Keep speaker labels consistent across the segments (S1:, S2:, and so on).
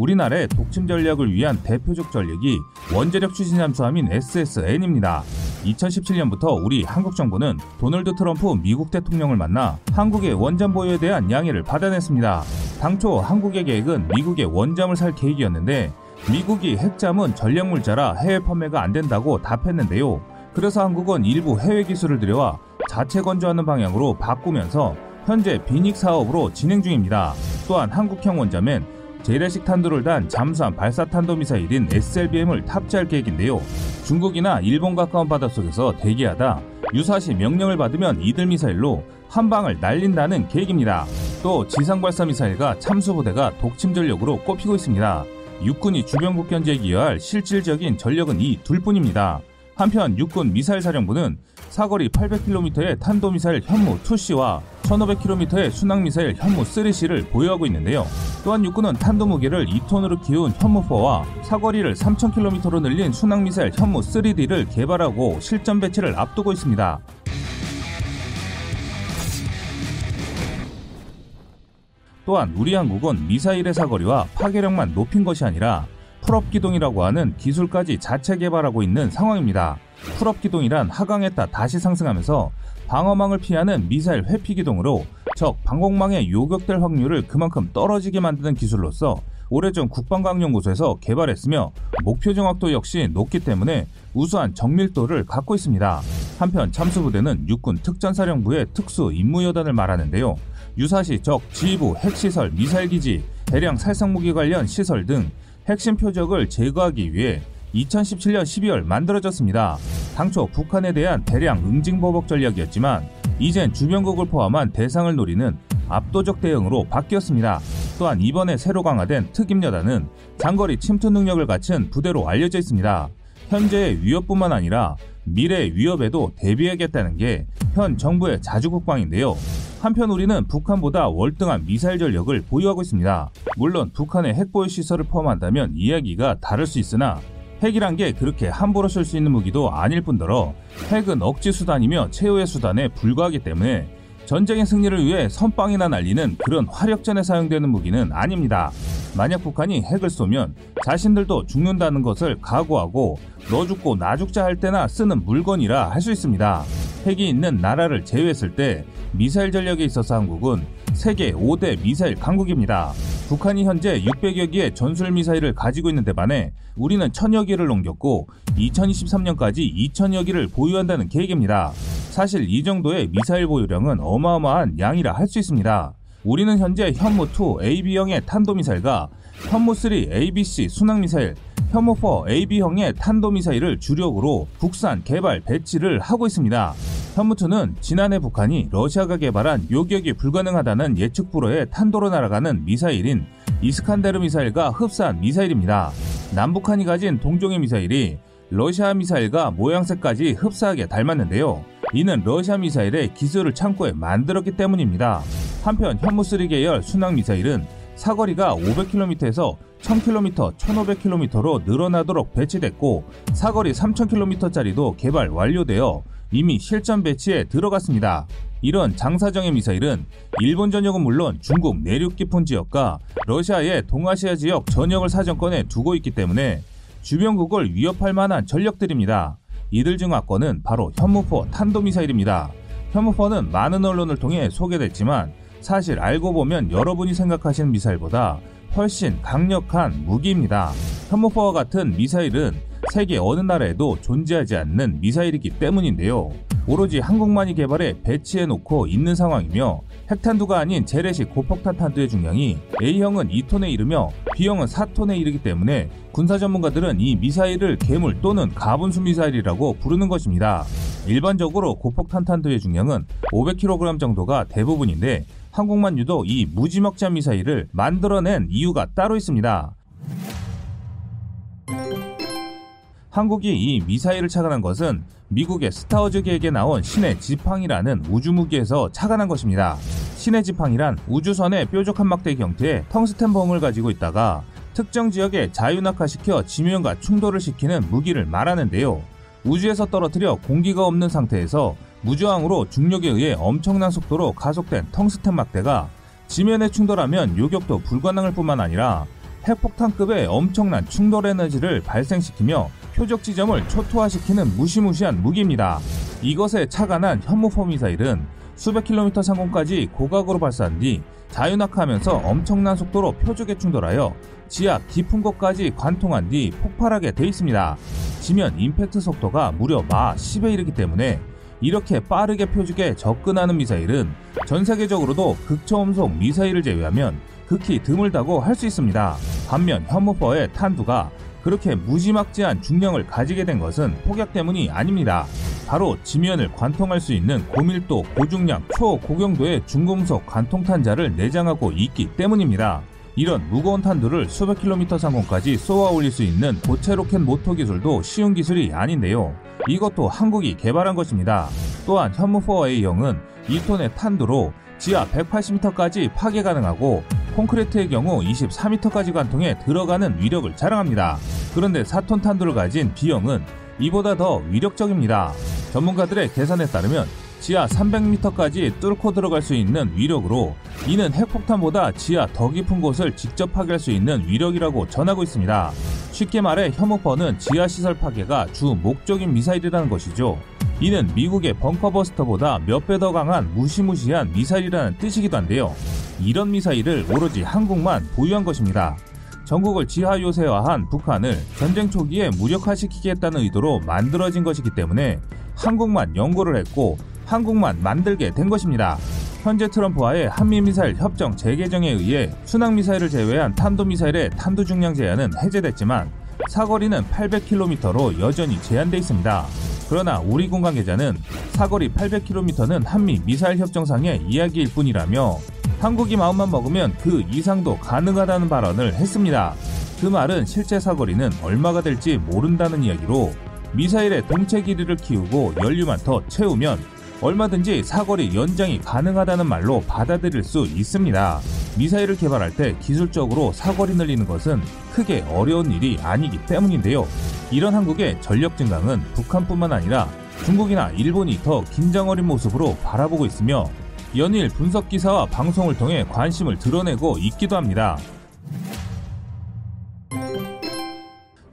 S1: 우리나라의 독침 전략을 위한 대표적 전력이 원자력 추진 잠수함인 SSN입니다. 2017년부터 우리 한국 정부는 도널드 트럼프 미국 대통령을 만나 한국의 원잠 보유에 대한 양해를 받아냈습니다. 당초 한국의 계획은 미국의 원잠을 살 계획이었는데 미국이 핵잠은 전략물자라 해외 판매가 안 된다고 답했는데요. 그래서 한국은 일부 해외 기술을 들여와 자체 건조하는 방향으로 바꾸면서 현재 비닉 사업으로 진행 중입니다. 또한 한국형 원자면 재래식 탄도를 단 잠수함 발사 탄도미사일인 SLBM을 탑재할 계획인데요. 중국이나 일본 가까운 바닷속에서 대기하다 유사시 명령을 받으면 이들 미사일로 한 방을 날린다는 계획입니다. 또 지상 발사 미사일과 참수부대가 독침 전력으로 꼽히고 있습니다. 육군이 주변국 견제에 기여할 실질적인 전력은 이 둘뿐입니다. 한편 육군 미사일 사령부는 사거리 800km의 탄도미사일 현무 2C와 1500km의 순항미사일 현무 3C를 보유하고 있는데요. 또한 육군은 탄두 무게를 2톤으로 키운 현무 4와 사거리를 3000km로 늘린 순항미사일 현무 3D를 개발하고 실전 배치를 앞두고 있습니다. 또한 우리 한국은 미사일의 사거리와 파괴력만 높인 것이 아니라 pull-up 기동이라고 하는 기술까지 자체 개발하고 있는 상황입니다. pull-up 기동이란 하강했다 다시 상승하면서 방어망을 피하는 미사일 회피 기동으로 적 방공망에 요격될 확률을 그만큼 떨어지게 만드는 기술로서 오래전 국방과학연구소에서 개발했으며 목표 정확도 역시 높기 때문에 우수한 정밀도를 갖고 있습니다. 한편 참수부대는 육군 특전사령부의 특수 임무여단을 말하는데요. 유사시 적 지휘부 핵시설 미사일기지 대량 살상무기 관련 시설 등 핵심 표적을 제거하기 위해 2017년 12월 만들어졌습니다. 당초 북한에 대한 대량 응징보복 전략이었지만 이젠 주변국을 포함한 대상을 노리는 압도적 대응으로 바뀌었습니다. 또한 이번에 새로 강화된 특임여단은 장거리 침투 능력을 갖춘 부대로 알려져 있습니다. 현재의 위협뿐만 아니라 미래의 위협에도 대비하겠다는 게 현 정부의 자주국방인데요. 한편 우리는 북한보다 월등한 미사일 전력을 보유하고 있습니다. 물론 북한의 핵보유 시설을 포함한다면 이야기가 다를 수 있으나 핵이란 게 그렇게 함부로 쓸 수 있는 무기도 아닐 뿐더러 핵은 억지 수단이며 최후의 수단에 불과하기 때문에 전쟁의 승리를 위해 선빵이나 날리는 그런 화력전에 사용되는 무기는 아닙니다. 만약 북한이 핵을 쏘면 자신들도 죽는다는 것을 각오하고 너 죽고 나 죽자 할 때나 쓰는 물건이라 할 수 있습니다. 핵이 있는 나라를 제외했을 때 미사일 전력에 있어서 한국은 세계 5대 미사일 강국입니다. 북한이 현재 600여 기의 전술 미사일을 가지고 있는데 반해 우리는 1000여 기를 넘겼고 2023년까지 2000여 기를 보유한다는 계획입니다. 사실 이 정도의 미사일 보유량은 어마어마한 양이라 할 수 있습니다. 우리는 현재 현무2 AB형의 탄도미사일과 현무3 ABC 순항미사일, 현무4 AB형의 탄도미사일을 주력으로 국산 개발 배치를 하고 있습니다. 현무2는 지난해 북한이 러시아가 개발한 요격이 불가능하다는 예측 불허의 탄도로 날아가는 미사일인 이스칸데르 미사일과 흡사한 미사일입니다. 남북한이 가진 동종의 미사일이 러시아 미사일과 모양새까지 흡사하게 닮았는데요. 이는 러시아 미사일의 기술을 창고에 만들었기 때문입니다. 한편 현무3 계열 순항 미사일은 사거리가 500km에서 1000km, 1500km로 늘어나도록 배치됐고 사거리 3000km짜리도 개발 완료되어 이미 실전 배치에 들어갔습니다. 이런 장사정의 미사일은 일본 전역은 물론 중국 내륙 깊은 지역과 러시아의 동아시아 지역 전역을 사정권에 두고 있기 때문에 주변국을 위협할 만한 전력들입니다. 이들 중 악권은 바로 현무포 탄도미사일입니다. 현무포는 많은 언론을 통해 소개됐지만 사실 알고 보면 여러분이 생각하시는 미사일보다 훨씬 강력한 무기입니다. 현무포와 같은 미사일은 세계 어느 나라에도 존재하지 않는 미사일이기 때문인데요. 오로지 한국만이 개발해 배치해 놓고 있는 상황이며 핵탄두가 아닌 재래식 고폭탄 탄두의 중량이 A형은 2톤에 이르며 B형은 4톤에 이르기 때문에 군사 전문가들은 이 미사일을 괴물 또는 가분수 미사일이라고 부르는 것입니다. 일반적으로 고폭탄 탄두의 중량은 500kg 정도가 대부분인데 한국만 유독 이 무지막지한 미사일을 만들어낸 이유가 따로 있습니다. 한국이 이 미사일을 착안한 것은 미국의 스타워즈 계획에 나온 신의 지팡이라는 우주무기에서 착안한 것입니다. 신의 지팡이란 우주선의 뾰족한 막대기 형태의 텅스텐 범을 가지고 있다가 특정 지역에 자유낙하시켜 지면과 충돌을 시키는 무기를 말하는데요. 우주에서 떨어뜨려 공기가 없는 상태에서 무저항으로 중력에 의해 엄청난 속도로 가속된 텅스텐 막대가 지면에 충돌하면 요격도 불가능할 뿐만 아니라 핵폭탄급의 엄청난 충돌 에너지를 발생시키며 표적 지점을 초토화시키는 무시무시한 무기입니다. 이것에 착안한 현무포 미사일은 수백 킬로미터 상공까지 고각으로 발사한 뒤 자유낙하하면서 엄청난 속도로 표적에 충돌하여 지하 깊은 곳까지 관통한 뒤 폭발하게 돼 있습니다. 지면 임팩트 속도가 무려 마 10에 이르기 때문에 이렇게 빠르게 표적에 접근하는 미사일은 전 세계적으로도 극초음속 미사일을 제외하면 극히 드물다고 할 수 있습니다. 반면 현무퍼의 탄두가 그렇게 무지막지한 중량을 가지게 된 것은 폭약 때문이 아닙니다. 바로 지면을 관통할 수 있는 고밀도, 고중량, 초고경도의 중금속 관통탄자를 내장하고 있기 때문입니다. 이런 무거운 탄두를 수백 킬로미터 상공까지 쏘아 올릴 수 있는 고체 로켓 모터 기술도 쉬운 기술이 아닌데요. 이것도 한국이 개발한 것입니다. 또한 현무 4A형은 2톤의 탄두로 지하 180m까지 파괴 가능하고 콘크리트의 경우 24m까지 관통해 들어가는 위력을 자랑합니다. 그런데 4톤 탄두를 가진 B형은 이보다 더 위력적입니다. 전문가들의 계산에 따르면 지하 300m까지 뚫고 들어갈 수 있는 위력으로 이는 핵폭탄보다 지하 더 깊은 곳을 직접 파괴할 수 있는 위력이라고 전하고 있습니다. 쉽게 말해 혐오퍼는 지하 시설 파괴가 주 목적인 미사일이라는 것이죠. 이는 미국의 벙커버스터보다 몇 배 더 강한 무시무시한 미사일이라는 뜻이기도 한데요. 이런 미사일을 오로지 한국만 보유한 것입니다. 전국을 지하 요새화한 북한을 전쟁 초기에 무력화시키겠다는 의도로 만들어진 것이기 때문에 한국만 연구를 했고 한국만 만들게 된 것입니다. 현재 트럼프와의 한미미사일 협정 재개정에 의해 순항미사일을 제외한 탄도미사일의 탄두 중량 제한은 해제됐지만 사거리는 800km로 여전히 제한돼 있습니다. 그러나 우리 공간 계좌는 사거리 800km는 한미 미사일 협정상의 이야기일 뿐이라며 한국이 마음만 먹으면 그 이상도 가능하다는 발언을 했습니다. 그 말은 실제 사거리는 얼마가 될지 모른다는 이야기로 미사일의 동체 길이를 키우고 연료만 더 채우면 얼마든지 사거리 연장이 가능하다는 말로 받아들일 수 있습니다. 미사일을 개발할 때 기술적으로 사거리 늘리는 것은 크게 어려운 일이 아니기 때문인데요. 이런 한국의 전력 증강은 북한뿐만 아니라 중국이나 일본이 더 긴장 어린 모습으로 바라보고 있으며 연일 분석 기사와 방송을 통해 관심을 드러내고 있기도 합니다.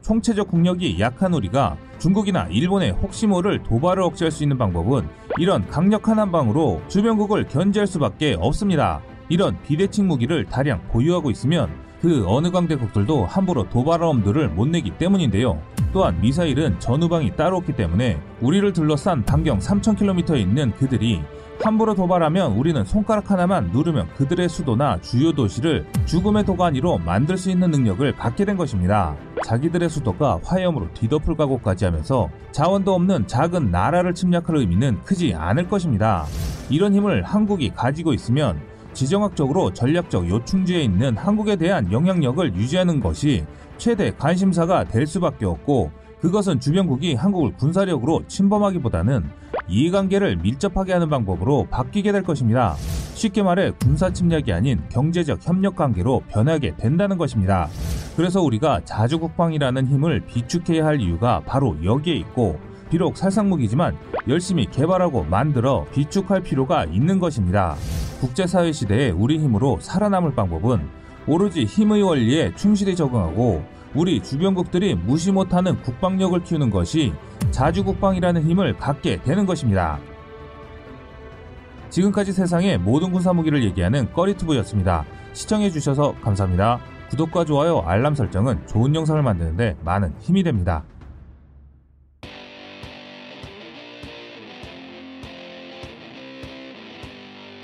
S1: 총체적 국력이 약한 우리가 중국이나 일본의 혹시 모를 도발을 억제할 수 있는 방법은 이런 강력한 한방으로 주변국을 견제할 수밖에 없습니다. 이런 비대칭 무기를 다량 보유하고 있으면 그 어느 강대국들도 함부로 도발할 엄두를 못 내기 때문인데요. 또한 미사일은 전후방이 따로 없기 때문에 우리를 둘러싼 반경 3,000km에 있는 그들이 함부로 도발하면 우리는 손가락 하나만 누르면 그들의 수도나 주요 도시를 죽음의 도가니로 만들 수 있는 능력을 갖게 된 것입니다. 자기들의 수도가 화염으로 뒤덮을 각오까지 하면서 자원도 없는 작은 나라를 침략할 의미는 크지 않을 것입니다. 이런 힘을 한국이 가지고 있으면 지정학적으로 전략적 요충지에 있는 한국에 대한 영향력을 유지하는 것이 최대 관심사가 될 수밖에 없고 그것은 주변국이 한국을 군사력으로 침범하기보다는 이해관계를 밀접하게 하는 방법으로 바뀌게 될 것입니다. 쉽게 말해 군사 침략이 아닌 경제적 협력 관계로 변하게 된다는 것입니다. 그래서 우리가 자주 국방이라는 힘을 비축해야 할 이유가 바로 여기에 있고 비록 살상무기지만 열심히 개발하고 만들어 비축할 필요가 있는 것입니다. 국제사회 시대에 우리 힘으로 살아남을 방법은 오로지 힘의 원리에 충실히 적응하고 우리 주변국들이 무시 못하는 국방력을 키우는 것이 자주국방이라는 힘을 갖게 되는 것입니다. 지금까지 세상의 모든 군사무기를 얘기하는 꺼리투브였습니다. 시청해주셔서 감사합니다. 구독과 좋아요, 알람 설정은 좋은 영상을 만드는데 많은 힘이 됩니다.